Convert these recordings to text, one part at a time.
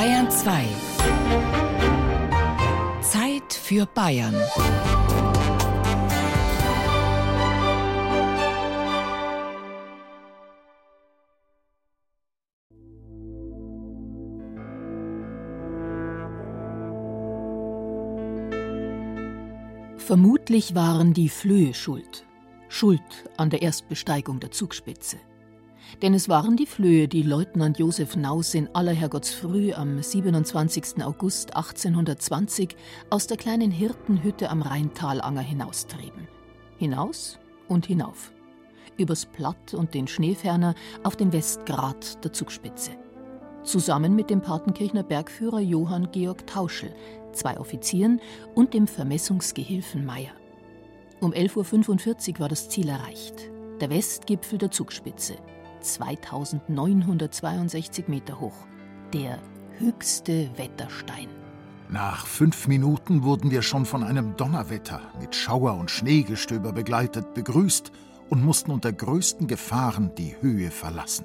Bayern 2. Zeit für Bayern. Vermutlich waren die Flöhe schuld. Schuld an der Erstbesteigung der Zugspitze. Denn es waren die Flöhe, die Leutnant Josef Naus in aller Herrgottsfrüh am 27. August 1820 aus der kleinen Hirtenhütte am Rheintalanger hinaustrieben. Hinaus und hinauf. Übers Platt und den Schneeferner auf den Westgrat der Zugspitze. Zusammen mit dem Partenkirchner Bergführer Johann Georg Tauschel, zwei Offizieren und dem Vermessungsgehilfen Meyer. Um 11.45 Uhr war das Ziel erreicht. Der Westgipfel der Zugspitze, 2962 Meter hoch. Der höchste Wetterstein. Nach fünf Minuten wurden wir schon von einem Donnerwetter mit Schauer und Schneegestöber begleitet begrüßt und mussten unter größten Gefahren die Höhe verlassen.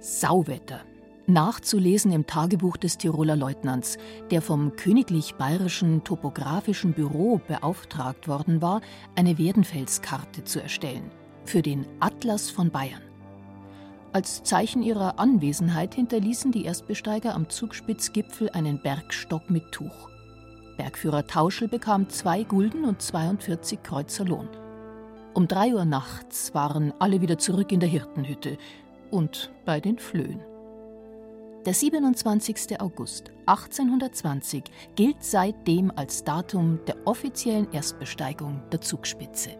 Sauwetter, nachzulesen im Tagebuch des Tiroler Leutnants, der vom Königlich Bayerischen Topographischen Büro beauftragt worden war, eine Werdenfelskarte zu erstellen für den Atlas von Bayern. Als Zeichen ihrer Anwesenheit hinterließen die Erstbesteiger am Zugspitzgipfel einen Bergstock mit Tuch. Bergführer Tauschel bekam zwei Gulden und 42 Kreuzer Lohn. Um drei Uhr nachts waren alle wieder zurück in der Hirtenhütte und bei den Flöhen. Der 27. August 1820 gilt seitdem als Datum der offiziellen Erstbesteigung der Zugspitze.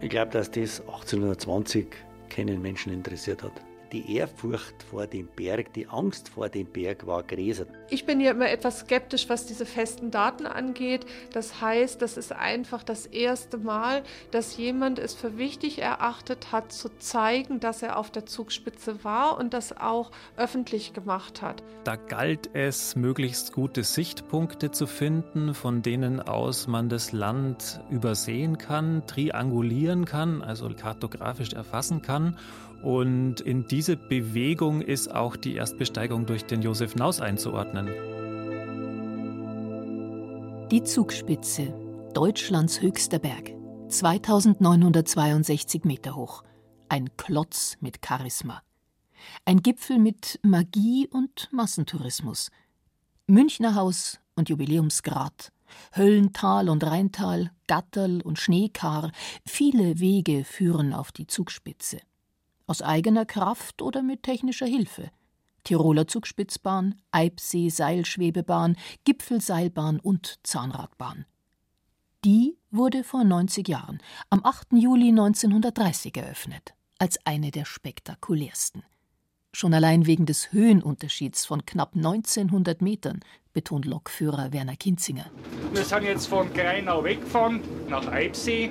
Ich glaube, dass das 1820 keinen Menschen interessiert hat die Ehrfurcht vor dem Berg, die Angst vor dem Berg war größer. Ich bin ja immer etwas skeptisch, was diese festen Daten angeht. Das heißt, das ist einfach das erste Mal, dass jemand es für wichtig erachtet hat, zu zeigen, dass er auf der Zugspitze war und das auch öffentlich gemacht hat. Da galt es, möglichst gute Sichtpunkte zu finden, von denen aus man das Land übersehen kann, triangulieren kann, also kartografisch erfassen kann und in diese Bewegung ist auch die Erstbesteigung durch den Josef Naus einzuordnen. Die Zugspitze, Deutschlands höchster Berg, 2962 Meter hoch. Ein Klotz mit Charisma. Ein Gipfel mit Magie und Massentourismus. Münchner Haus und Jubiläumsgrad. Höllental und Rheintal, Gatterl und Schneekar, viele Wege führen auf die Zugspitze aus eigener Kraft oder mit technischer Hilfe. Tiroler Zugspitzbahn, Eibsee Seilschwebebahn, Gipfelseilbahn und Zahnradbahn. Die wurde vor 90 Jahren, am 8. Juli 1930 eröffnet, als eine der spektakulärsten. Schon allein wegen des Höhenunterschieds von knapp 1900 Metern, betont Lokführer Werner Kinzinger. Wir sind jetzt von Greinau weggefahren nach Eibsee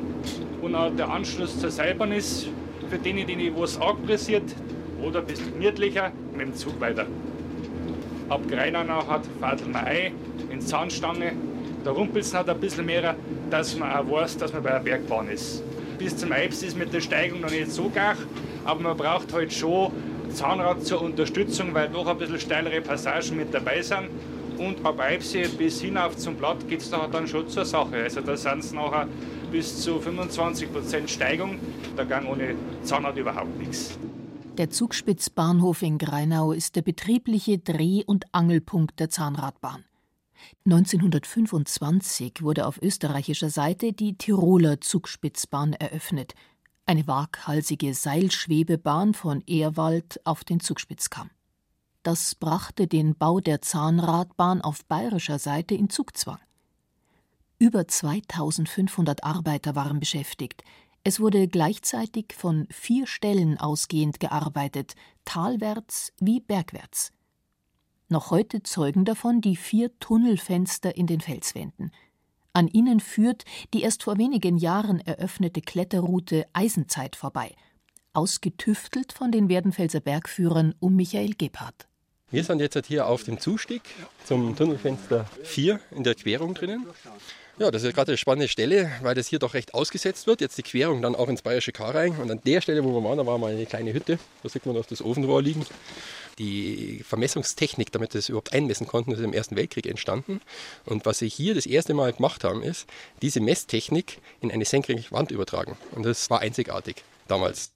und der Anschluss zur Seilbahn ist für denen, die was interessiert oder ein bisschen gemütlicher, mit dem Zug weiter. Ab Greinau hat fahren wir ein in Zahnstange. Da rumpelt es halt ein bisschen mehr, dass man auch weiß, dass man bei der Bergbahn ist. Bis zum Eibs ist mit der Steigung noch nicht so gar, aber man braucht halt schon Zahnrad zur Unterstützung, weil doch ein bisschen steilere Passagen mit dabei sind. Und ab Eibsee bis hinauf zum Blatt geht es da dann schon zur Sache. Also da sind es nachher bis zu 25% Steigung. Da gang ohne Zahnrad überhaupt nichts. Der Zugspitzbahnhof in Greinau ist der betriebliche Dreh- und Angelpunkt der Zahnradbahn. 1925 wurde auf österreichischer Seite die Tiroler Zugspitzbahn eröffnet, eine waghalsige Seilschwebebahn von Ehrwald auf den Zugspitzkamm. Das brachte den Bau der Zahnradbahn auf bayerischer Seite in Zugzwang. Über 2500 Arbeiter waren beschäftigt. Es wurde gleichzeitig von vier Stellen ausgehend gearbeitet, talwärts wie bergwärts. Noch heute zeugen davon die vier Tunnelfenster in den Felswänden. An ihnen führt die erst vor wenigen Jahren eröffnete Kletterroute Eisenzeit vorbei, ausgetüftelt von den Werdenfelser Bergführern um Michael Gebhardt. Wir sind jetzt hier auf dem Zustieg zum Tunnelfenster 4 in der Querung drinnen. Ja, das ist gerade eine spannende Stelle, weil das hier doch recht ausgesetzt wird. Jetzt die Querung dann auch ins Bayerische Kar rein. Und an der Stelle, wo wir waren, da war mal eine kleine Hütte. Da sieht man noch das Ofenrohr liegen. Die Vermessungstechnik, damit wir das überhaupt einmessen konnten, ist im Ersten Weltkrieg entstanden. Und was sie hier das erste Mal gemacht haben, ist, diese Messtechnik in eine senkrechte Wand übertragen. Und das war einzigartig damals.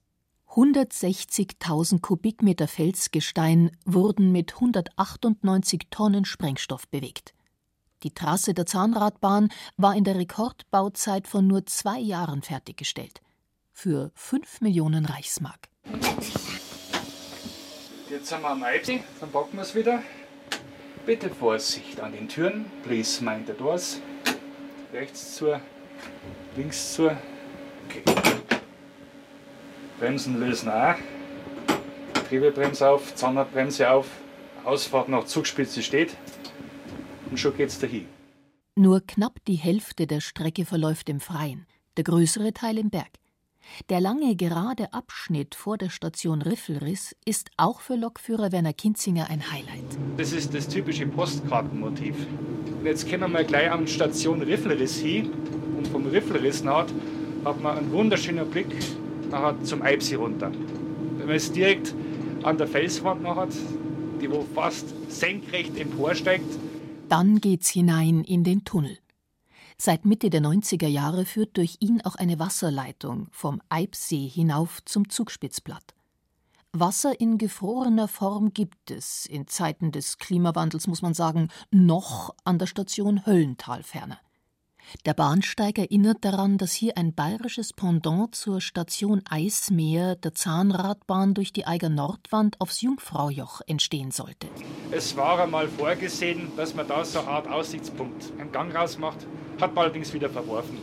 160.000 Kubikmeter Felsgestein wurden mit 198 Tonnen Sprengstoff bewegt. Die Trasse der Zahnradbahn war in der Rekordbauzeit von nur zwei Jahren fertiggestellt. Für 5 Millionen Reichsmark. Jetzt sind wir am Eibsee, dann packen wir es wieder. Bitte Vorsicht an den Türen. Please mind the doors. Rechts zu, links zu. Okay. Bremsen lösen auch. Triebebremse auf, Zahnradbremse auf. Ausfahrt nach Zugspitze steht. Und schon geht's dahin. Nur knapp die Hälfte der Strecke verläuft im Freien, der größere Teil im Berg. Der lange gerade Abschnitt vor der Station Riffelriss ist auch für Lokführer Werner Kinzinger ein Highlight. Das ist das typische Postkartenmotiv. Und jetzt kommen wir gleich an Station Riffelriss hin. Und vom Riffelriss nach hat man einen wunderschönen Blick nachher zum Eibsee runter. Wenn man jetzt direkt an der Felswand nachher, die wo fast senkrecht emporsteigt. Dann geht's hinein in den Tunnel. Seit Mitte der 90er Jahre führt durch ihn auch eine Wasserleitung vom Eibsee hinauf zum Zugspitzplatt. Wasser in gefrorener Form gibt es, in Zeiten des Klimawandels muss man sagen, noch an der Station Höllental ferner. Der Bahnsteig erinnert daran, dass hier ein bayerisches Pendant zur Station Eismeer der Zahnradbahn durch die Eiger Nordwand aufs Jungfraujoch entstehen sollte. Es war einmal vorgesehen, dass man da so eine Art Aussichtspunkt einen Gang rausmacht, hat man allerdings wieder verworfen.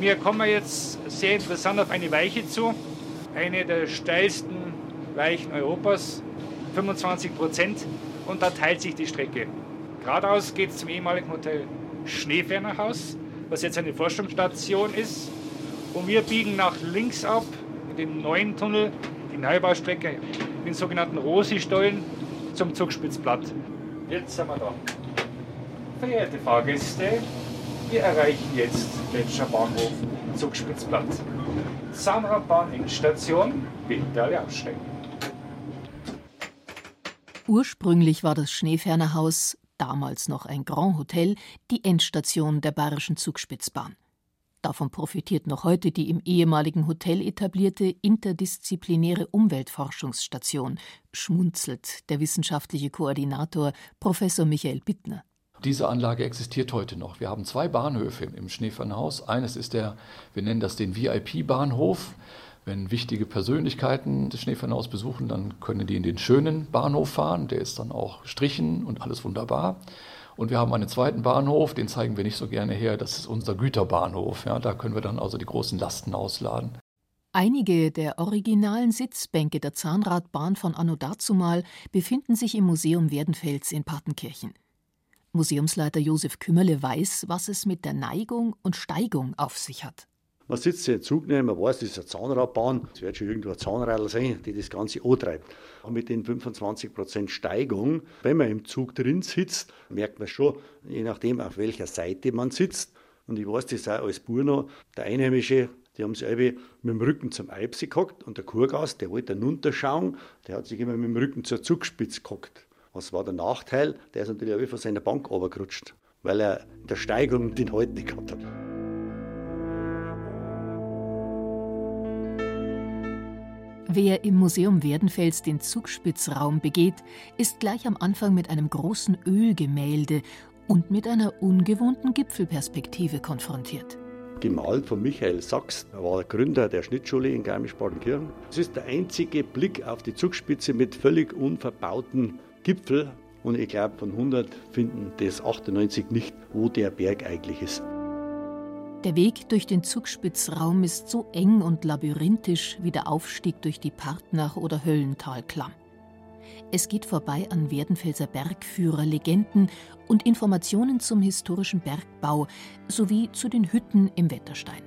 Wir kommen jetzt sehr interessant auf eine Weiche zu, eine der steilsten Weichen Europas, 25 Prozent, und da teilt sich die Strecke. Geradeaus geht es zum ehemaligen Hotel Schneefernerhaus was jetzt eine Forschungsstation ist. Und wir biegen nach links ab in den neuen Tunnel, die Neubaustrecke, den sogenannten Rosi-Stollen zum Zugspitzplatt. Jetzt sind wir da. Verehrte Fahrgäste, wir erreichen jetzt Letscher Bahnhof Zugspitzplatt. Zahnradbahn Endstation, bitte alle aussteigen. Ursprünglich war das Schneefernerhaus damals noch ein Grand Hotel, die Endstation der bayerischen Zugspitzbahn. Davon profitiert noch heute die im ehemaligen Hotel etablierte interdisziplinäre Umweltforschungsstation, schmunzelt der wissenschaftliche Koordinator Professor Michael Bittner. Diese Anlage existiert heute noch. Wir haben zwei Bahnhöfe im Schneefernhaus. Eines ist der, wir nennen das den VIP-Bahnhof. Wenn wichtige Persönlichkeiten das Schneefernhaus besuchen, dann können die in den schönen Bahnhof fahren. Der ist dann auch strichen und alles wunderbar. Und wir haben einen zweiten Bahnhof, den zeigen wir nicht so gerne her. Das ist unser Güterbahnhof. Ja, da können wir dann also die großen Lasten ausladen. Einige der originalen Sitzbänke der Zahnradbahn von Anno dazumal befinden sich im Museum Werdenfels in Partenkirchen. Museumsleiter Josef Kümmerle weiß, was es mit der Neigung und Steigung auf sich hat. Man sitzt in den Zug rein, man weiß, das ist eine Zahnradbahn, es wird schon irgendwo ein Zahnradl sein, die das Ganze antreibt. Und mit den 25% Steigung, wenn man im Zug drin sitzt, merkt man schon, je nachdem, auf welcher Seite man sitzt. Und ich weiß das auch als Burno, der Einheimische, die haben sich mit dem Rücken zum Eibsee gehockt und der Kurgast, der wollte runterschauen, der hat sich immer mit dem Rücken zur Zugspitze gehockt. Was war der Nachteil? Der ist natürlich auch von seiner Bank runtergerutscht, weil er in der Steigung den Halt nicht gehabt hat. Wer im Museum Werdenfels den Zugspitzraum begeht, ist gleich am Anfang mit einem großen Ölgemälde und mit einer ungewohnten Gipfelperspektive konfrontiert. Gemalt von Michael Sachs, er war der Gründer der Schnittschule in Garmisch-Partenkirchen. Es ist der einzige Blick auf die Zugspitze mit völlig unverbauten Gipfel. Und ich glaube, von 100 finden das 98 nicht, wo der Berg eigentlich ist. Der Weg durch den Zugspitzraum ist so eng und labyrinthisch wie der Aufstieg durch die Partnach- oder Höllentalklamm. Es geht vorbei an Werdenfelser Bergführer, Legenden und Informationen zum historischen Bergbau sowie zu den Hütten im Wetterstein.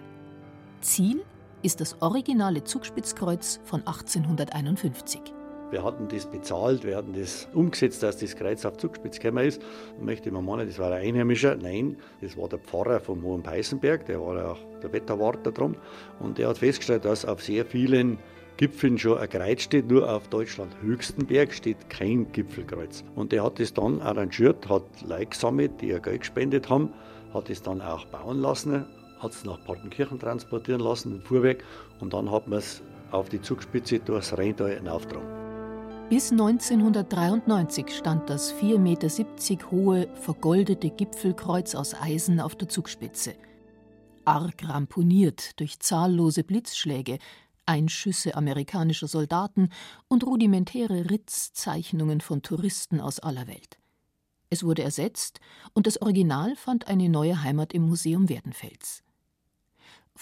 Ziel ist das originale Zugspitzkreuz von 1851. Wir hatten das bezahlt, wir hatten das umgesetzt, dass das Kreuz auf Zugspitz gekommen ist. Und möchte man meinen, das war ein Einheimischer. Nein, das war der Pfarrer vom Hohen Peißenberg, der war ja auch der Wetterwart drum. Und der hat festgestellt, dass auf sehr vielen Gipfeln schon ein Kreuz steht, nur auf Deutschland höchsten Berg steht kein Gipfelkreuz. Und er hat es dann arrangiert, hat Leute gesammelt, die ja Geld gespendet haben, hat es dann auch bauen lassen, hat es nach Partenkirchen transportieren lassen, im Fuhrweg, und dann hat man es auf die Zugspitze durchs Rheintal in Auftrag. Bis 1993 stand das 4,70 Meter hohe, vergoldete Gipfelkreuz aus Eisen auf der Zugspitze. Arg ramponiert durch zahllose Blitzschläge, Einschüsse amerikanischer Soldaten und rudimentäre Ritzzeichnungen von Touristen aus aller Welt. Es wurde ersetzt und das Original fand eine neue Heimat im Museum Werdenfels.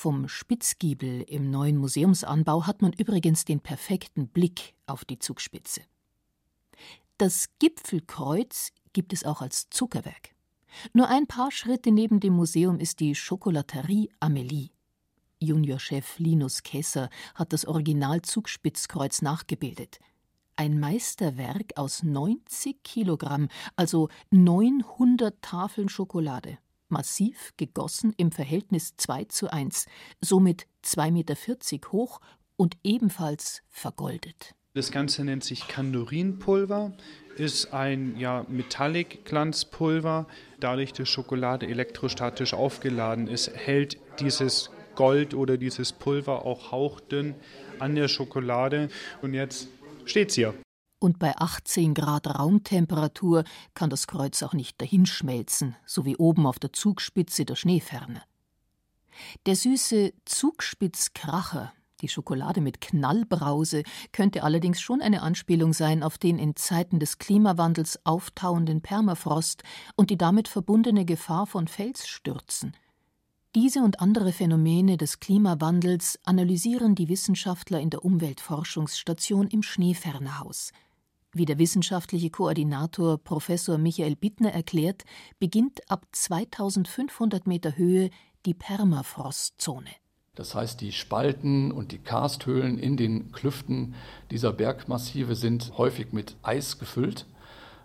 Vom Spitzgiebel im neuen Museumsanbau hat man übrigens den perfekten Blick auf die Zugspitze. Das Gipfelkreuz gibt es auch als Zuckerwerk. Nur ein paar Schritte neben dem Museum ist die Schokolaterie Amelie. Juniorchef Linus Kesser hat das Original Zugspitzkreuz nachgebildet. Ein Meisterwerk aus 90 Kilogramm, also 900 Tafeln Schokolade. Massiv gegossen im Verhältnis 2 zu 1, somit 2,40 Meter hoch und ebenfalls vergoldet. Das Ganze nennt sich Kandurinpulver, ist ein ja, Metallic-Glanzpulver. Dadurch, dass Schokolade elektrostatisch aufgeladen ist, hält dieses Gold oder dieses Pulver auch hauchdünn an der Schokolade. Und jetzt steht's hier. Und bei 18 Grad Raumtemperatur kann das Kreuz auch nicht dahinschmelzen, so wie oben auf der Zugspitze der Schneeferne. Der süße Zugspitzkracher, die Schokolade mit Knallbrause, könnte allerdings schon eine Anspielung sein auf den in Zeiten des Klimawandels auftauenden Permafrost und die damit verbundene Gefahr von Felsstürzen – diese und andere Phänomene des Klimawandels analysieren die Wissenschaftler in der Umweltforschungsstation im Schneefernerhaus. Wie der wissenschaftliche Koordinator Professor Michael Bittner erklärt, beginnt ab 2500 Meter Höhe die Permafrostzone. Das heißt, die Spalten und die Karsthöhlen in den Klüften dieser Bergmassive sind häufig mit Eis gefüllt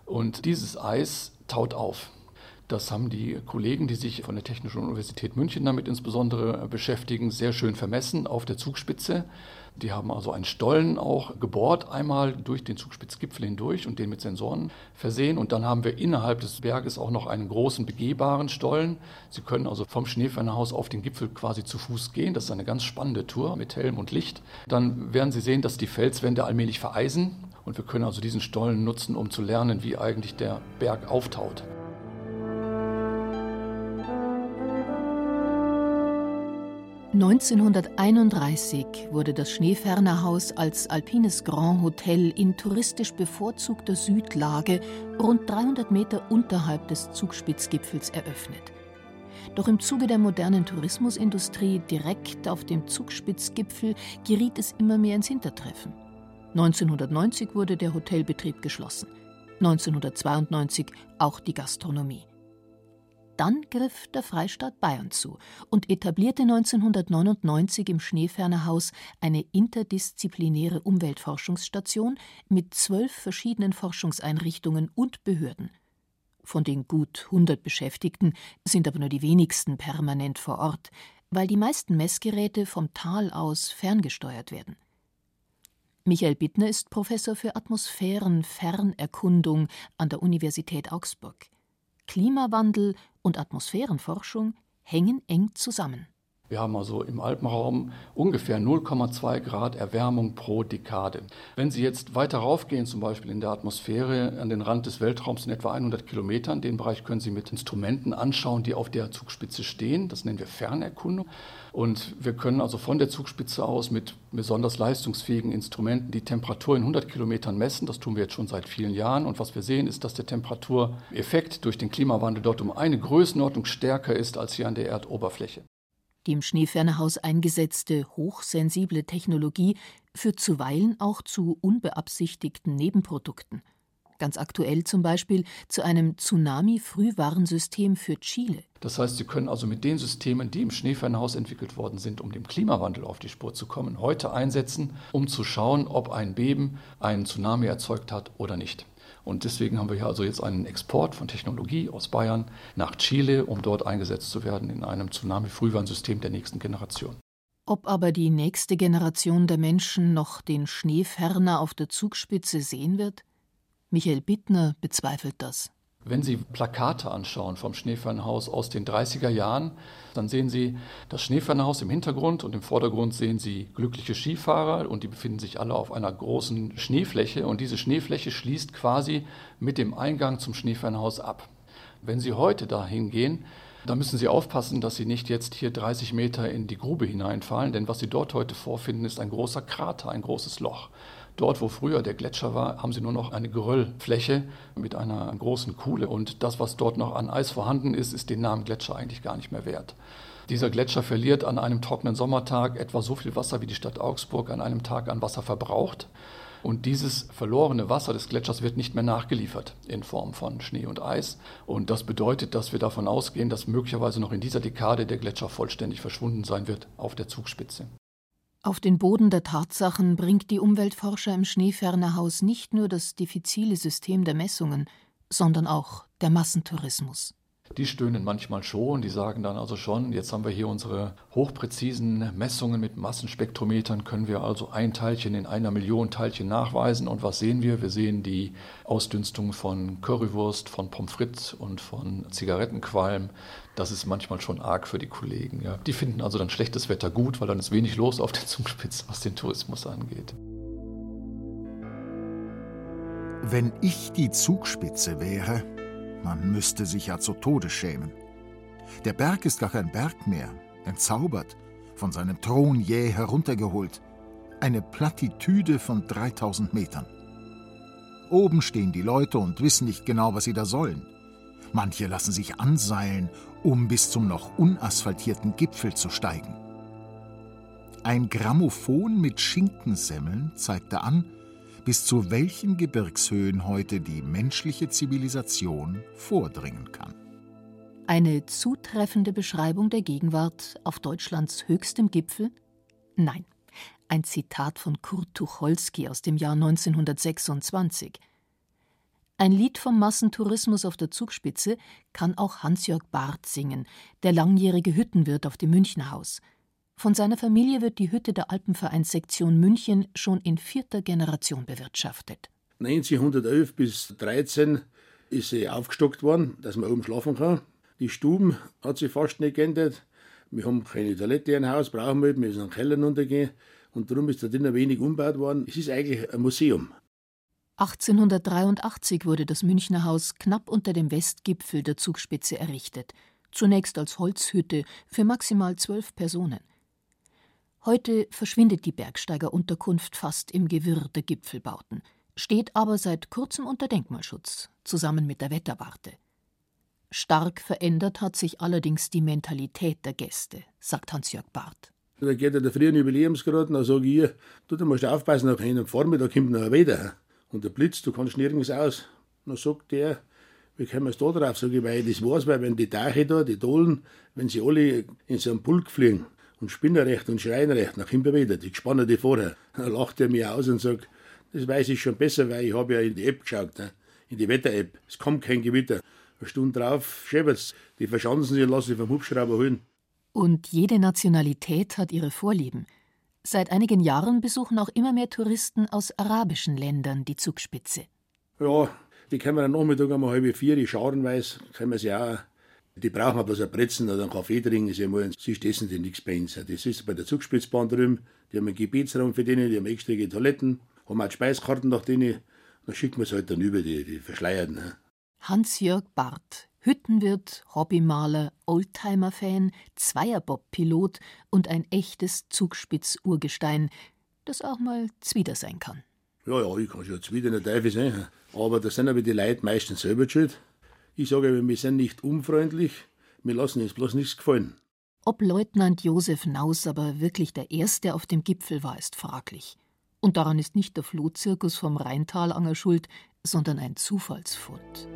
und dieses Eis taut auf. Das haben die Kollegen, die sich von der Technischen Universität München damit insbesondere beschäftigen, sehr schön vermessen auf der Zugspitze. Die haben also einen Stollen auch gebohrt, einmal durch den Zugspitzgipfel hindurch und den mit Sensoren versehen. Und dann haben wir innerhalb des Berges auch noch einen großen begehbaren Stollen. Sie können also vom Schneefernerhaus auf den Gipfel quasi zu Fuß gehen. Das ist eine ganz spannende Tour mit Helm und Licht. Dann werden Sie sehen, dass die Felswände allmählich vereisen. Und wir können also diesen Stollen nutzen, um zu lernen, wie eigentlich der Berg auftaut. 1931 wurde das Schneefernerhaus als alpines Grand Hotel in touristisch bevorzugter Südlage rund 300 Meter unterhalb des Zugspitzgipfels eröffnet. Doch im Zuge der modernen Tourismusindustrie direkt auf dem Zugspitzgipfel geriet es immer mehr ins Hintertreffen. 1990 wurde der Hotelbetrieb geschlossen, 1992 auch die Gastronomie. Dann griff der Freistaat Bayern zu und etablierte 1999 im Schneefernerhaus eine interdisziplinäre Umweltforschungsstation mit zwölf verschiedenen Forschungseinrichtungen und Behörden. Von den gut 100 Beschäftigten sind aber nur die wenigsten permanent vor Ort, weil die meisten Messgeräte vom Tal aus ferngesteuert werden. Michael Bittner ist Professor für Atmosphärenfernerkundung an der Universität Augsburg. Klimawandel und Atmosphärenforschung hängen eng zusammen. Wir haben also im Alpenraum ungefähr 0,2 Grad Erwärmung pro Dekade. Wenn Sie jetzt weiter raufgehen, zum Beispiel in der Atmosphäre an den Rand des Weltraums in etwa 100 Kilometern, den Bereich können Sie mit Instrumenten anschauen, die auf der Zugspitze stehen. Das nennen wir Fernerkundung. Und wir können also von der Zugspitze aus mit besonders leistungsfähigen Instrumenten die Temperatur in 100 Kilometern messen. Das tun wir jetzt schon seit vielen Jahren. Und was wir sehen, ist, dass der Temperatureffekt durch den Klimawandel dort um eine Größenordnung stärker ist als hier an der Erdoberfläche. Die im Schneefernerhaus eingesetzte hochsensible Technologie führt zuweilen auch zu unbeabsichtigten Nebenprodukten. Ganz aktuell zum Beispiel zu einem Tsunami-Frühwarnsystem für Chile. Das heißt, Sie können also mit den Systemen, die im Schneefernerhaus entwickelt worden sind, um dem Klimawandel auf die Spur zu kommen, heute einsetzen, um zu schauen, ob ein Beben einen Tsunami erzeugt hat oder nicht. Und deswegen haben wir hier also jetzt einen Export von Technologie aus Bayern nach Chile, um dort eingesetzt zu werden in einem Tsunami-Frühwarnsystem der nächsten Generation. Ob aber die nächste Generation der Menschen noch den Schneeferner auf der Zugspitze sehen wird? Michael Bittner bezweifelt das. Wenn Sie Plakate anschauen vom Schneefernhaus aus den 30er Jahren, dann sehen Sie das Schneefernhaus im Hintergrund und im Vordergrund sehen Sie glückliche Skifahrer und die befinden sich alle auf einer großen Schneefläche und diese Schneefläche schließt quasi mit dem Eingang zum Schneefernhaus ab. Wenn Sie heute dahin gehen, da müssen Sie aufpassen, dass Sie nicht jetzt hier 30 Meter in die Grube hineinfallen, denn was Sie dort heute vorfinden, ist ein großer Krater, ein großes Loch. Dort, wo früher der Gletscher war, haben sie nur noch eine Geröllfläche mit einer großen Kuhle. Und das, was dort noch an Eis vorhanden ist, ist den Namen Gletscher eigentlich gar nicht mehr wert. Dieser Gletscher verliert an einem trockenen Sommertag etwa so viel Wasser, wie die Stadt Augsburg an einem Tag an Wasser verbraucht. Und dieses verlorene Wasser des Gletschers wird nicht mehr nachgeliefert in Form von Schnee und Eis. Und das bedeutet, dass wir davon ausgehen, dass möglicherweise noch in dieser Dekade der Gletscher vollständig verschwunden sein wird auf der Zugspitze. Auf den Boden der Tatsachen bringt die Umweltforscher im Schneefernerhaus nicht nur das diffizile System der Messungen, sondern auch der Massentourismus. Die stöhnen manchmal schon, die sagen dann also schon, jetzt haben wir hier unsere hochpräzisen Messungen mit Massenspektrometern, können wir also ein Teilchen in einer Million Teilchen nachweisen. Und was sehen wir? Wir sehen die Ausdünstung von Currywurst, von Pommes frites und von Zigarettenqualm. Das ist manchmal schon arg für die Kollegen. Ja. Die finden also dann schlechtes Wetter gut, weil dann ist wenig los auf der Zugspitze, was den Tourismus angeht. Wenn ich die Zugspitze wäre, man müsste sich ja zu Tode schämen. Der Berg ist gar kein Berg mehr, entzaubert, von seinem Thron jäh heruntergeholt. Eine Plattitüde von 3000 Metern. Oben stehen die Leute und wissen nicht genau, was sie da sollen. Manche lassen sich anseilen, um bis zum noch unasphaltierten Gipfel zu steigen. Ein Grammophon mit Schinkensemmeln zeigte an, bis zu welchen Gebirgshöhen heute die menschliche Zivilisation vordringen kann. Eine zutreffende Beschreibung der Gegenwart auf Deutschlands höchstem Gipfel? Nein, ein Zitat von Kurt Tucholsky aus dem Jahr 1926. Ein Lied vom Massentourismus auf der Zugspitze kann auch Hans-Jörg Barth singen, der langjährige Hüttenwirt auf dem Münchnerhaus. Von seiner Familie wird die Hütte der Alpenvereinssektion München schon in vierter Generation bewirtschaftet. 1911 bis 13 ist sie aufgestockt worden, dass man oben schlafen kann. Die Stuben hat sich fast nicht geändert. Wir haben keine Toilette im Haus, brauchen wir, wir müssen in den Keller runtergehen. Und darum ist da drinnen wenig umgebaut worden. Es ist eigentlich ein Museum. 1883 wurde das Münchner Haus knapp unter dem Westgipfel der Zugspitze errichtet. Zunächst als Holzhütte für maximal zwölf Personen. Heute verschwindet die Bergsteigerunterkunft fast im Gewirr der Gipfelbauten, steht aber seit kurzem unter Denkmalschutz, zusammen mit der Wetterwarte. Stark verändert hat sich allerdings die Mentalität der Gäste, sagt Hans-Jörg Barth. Da geht ja der frühen Jubiläumsgrad, dann sage ich, du, da musst du aufpassen, nach am Vormittag kommt noch ein Wetter. Und der Blitz, du kannst nirgends aus. Dann sagt der, wie kommen wir da drauf? Sag ich, weil ich das weiß, weil wenn die Deiche da, die Dohlen, wenn sie alle in so einem Pulk fliegen, und Spinnerrecht und Schreinrecht nach. Ich spanne die vorher. Dann lacht er mir aus und sagt, das weiß ich schon besser, weil ich habe ja in die App geschaut, ne? in die Wetter-App. Es kommt kein Gewitter. Eine Stunde drauf schäbert's. Die verschanzen sich und lassen sich vom Hubschrauber holen. Und jede Nationalität hat ihre Vorlieben. Seit einigen Jahren besuchen auch immer mehr Touristen aus arabischen Ländern die Zugspitze. Ja, die können wir am Nachmittag um halb vier, die scharenweise, können wir sie auch die brauchen bloß ein Brezen oder einen Kaffee trinken, sie wollen, sie essen die nichts bei uns. Das ist bei der Zugspitzbahn drüben, die haben einen Gebietsraum für denen, die haben extra Toiletten, haben auch Speiskarten nach denen, dann schicken wir es halt dann über, die, die Verschleierten. Ne? Hans-Jörg Barth, Hüttenwirt, Hobbymaler, Oldtimer-Fan, Zweierbob-Pilot und ein echtes Zugspitz-Urgestein, das auch mal Zwider sein kann. Ja, ja, ich kann schon Zwider nicht Teufel sein, aber da sind aber die Leute meistens selber schuld. Ich sage, wir sind nicht unfreundlich, wir lassen uns bloß nichts gefallen. Ob Leutnant Josef Naus aber wirklich der Erste auf dem Gipfel war, ist fraglich. Und daran ist nicht der Flohzirkus vom Rheintalanger schuld, sondern ein Zufallsfund.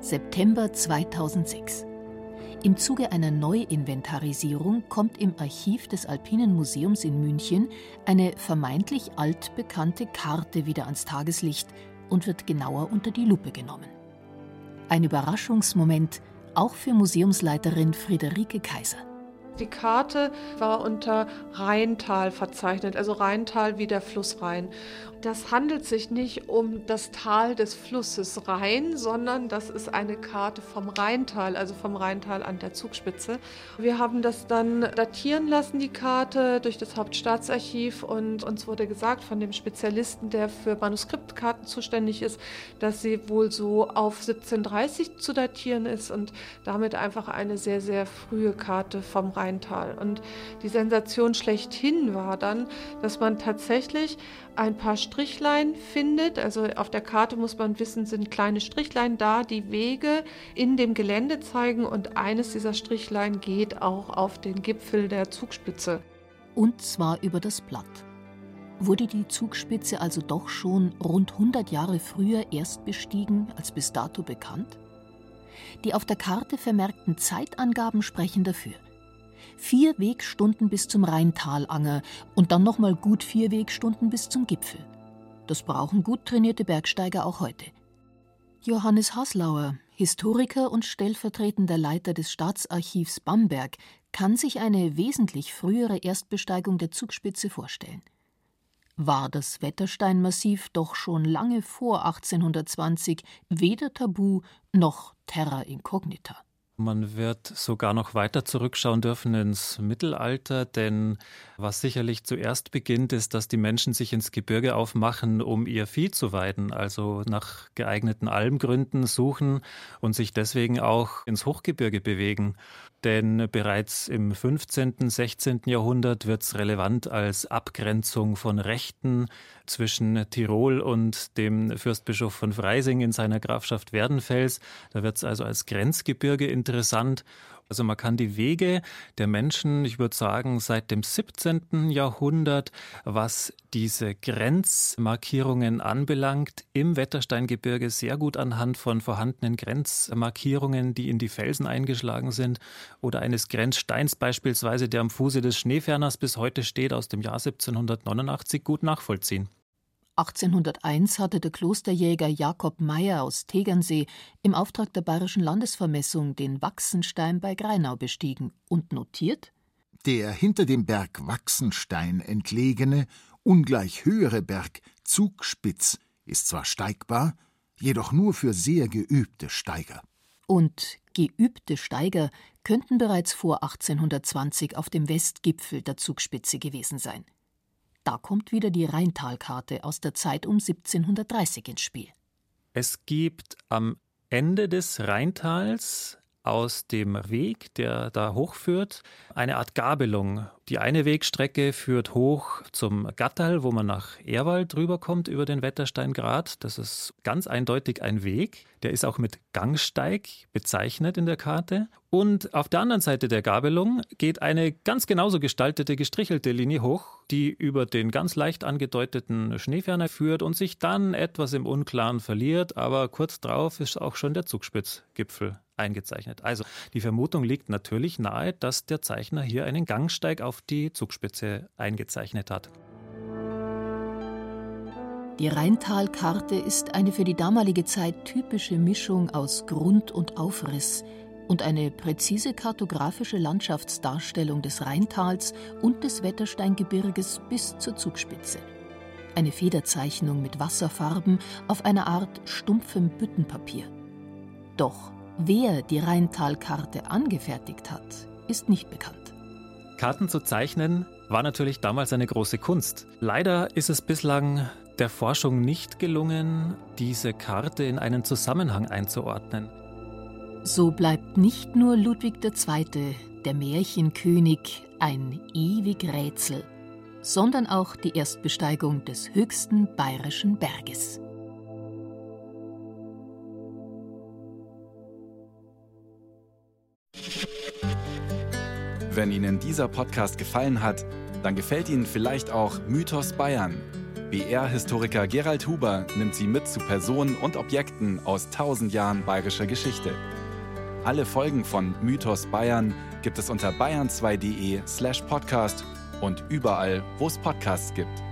September 2006 im Zuge einer Neuinventarisierung kommt im Archiv des Alpinen Museums in München eine vermeintlich altbekannte Karte wieder ans Tageslicht und wird genauer unter die Lupe genommen. Ein Überraschungsmoment, auch für Museumsleiterin Friederike Kaiser. Die Karte war unter Rheintal verzeichnet, also Rheintal wie der Fluss Rhein. Das handelt sich nicht um das Tal des Flusses Rhein, sondern das ist eine Karte vom Rheintal, also vom Rheintal an der Zugspitze. Wir haben das dann datieren lassen, die Karte, durch das Hauptstaatsarchiv und uns wurde gesagt von dem Spezialisten, der für Manuskriptkarten zuständig ist, dass sie wohl so auf 1730 zu datieren ist und damit einfach eine sehr, sehr frühe Karte vom Rheintal. Und die Sensation schlechthin war dann, dass man tatsächlich ein paar Strichlein findet. Also auf der Karte muss man wissen, sind kleine Strichlein da, die Wege in dem Gelände zeigen und eines dieser Strichlein geht auch auf den Gipfel der Zugspitze. Und zwar über das Blatt. Wurde die Zugspitze also doch schon rund 100 Jahre früher erst bestiegen als bis dato bekannt? Die auf der Karte vermerkten Zeitangaben sprechen dafür. Vier Wegstunden bis zum Rheintalanger und dann nochmal gut vier Wegstunden bis zum Gipfel. Das brauchen gut trainierte Bergsteiger auch heute. Johannes Haslauer, Historiker und stellvertretender Leiter des Staatsarchivs Bamberg, kann sich eine wesentlich frühere Erstbesteigung der Zugspitze vorstellen. War das Wettersteinmassiv doch schon lange vor 1820 weder tabu noch terra incognita. Man wird sogar noch weiter zurückschauen dürfen ins Mittelalter, denn was sicherlich zuerst beginnt, ist, dass die Menschen sich ins Gebirge aufmachen, um ihr Vieh zu weiden, also nach geeigneten Almgründen suchen und sich deswegen auch ins Hochgebirge bewegen. Denn bereits im 15., 16. Jahrhundert wird es relevant als Abgrenzung von Rechten zwischen Tirol und dem Fürstbischof von Freising in seiner Grafschaft Werdenfels. Da wird es also als Grenzgebirge interessant. Also man kann die Wege der Menschen, ich würde sagen, seit dem 17. Jahrhundert, was diese Grenzmarkierungen anbelangt, im Wettersteingebirge sehr gut anhand von vorhandenen Grenzmarkierungen, die in die Felsen eingeschlagen sind, oder eines Grenzsteins beispielsweise, der am Fuße des Schneeferners bis heute steht, aus dem Jahr 1789 gut nachvollziehen. 1801 hatte der Klosterjäger Jakob Meyer aus Tegernsee im Auftrag der Bayerischen Landesvermessung den Wachsenstein bei Greinau bestiegen und notiert: Der hinter dem Berg Wachsenstein entlegene, ungleich höhere Berg Zugspitz ist zwar steigbar, jedoch nur für sehr geübte Steiger. Und geübte Steiger könnten bereits vor 1820 auf dem Westgipfel der Zugspitze gewesen sein. Da kommt wieder die Rheintalkarte aus der Zeit um 1730 ins Spiel. Es gibt am Ende des Rheintals aus dem Weg, der da hochführt, eine Art Gabelung. Die eine Wegstrecke führt hoch zum Gattal, wo man nach Erwald rüberkommt über den Wettersteingrat. Das ist ganz eindeutig ein Weg. Der ist auch mit Gangsteig bezeichnet in der Karte. Und auf der anderen Seite der Gabelung geht eine ganz genauso gestaltete, gestrichelte Linie hoch, die über den ganz leicht angedeuteten Schneeferner führt und sich dann etwas im Unklaren verliert. Aber kurz drauf ist auch schon der Zugspitzgipfel eingezeichnet. Also die Vermutung liegt natürlich nahe, dass der Zeichner hier einen Gangsteig auf die Zugspitze eingezeichnet hat. Die Rheintalkarte ist eine für die damalige Zeit typische Mischung aus Grund- und Aufriss und eine präzise kartografische Landschaftsdarstellung des Rheintals und des Wettersteingebirges bis zur Zugspitze. Eine Federzeichnung mit Wasserfarben auf einer Art stumpfem Büttenpapier. Doch Wer die Rheintalkarte angefertigt hat, ist nicht bekannt. Karten zu zeichnen war natürlich damals eine große Kunst. Leider ist es bislang der Forschung nicht gelungen, diese Karte in einen Zusammenhang einzuordnen. So bleibt nicht nur Ludwig II., der Märchenkönig, ein ewig Rätsel, sondern auch die Erstbesteigung des höchsten bayerischen Berges. Wenn Ihnen dieser Podcast gefallen hat, dann gefällt Ihnen vielleicht auch Mythos Bayern. BR-Historiker Gerald Huber nimmt Sie mit zu Personen und Objekten aus tausend Jahren bayerischer Geschichte. Alle Folgen von Mythos Bayern gibt es unter bayern2.de slash podcast und überall, wo es Podcasts gibt.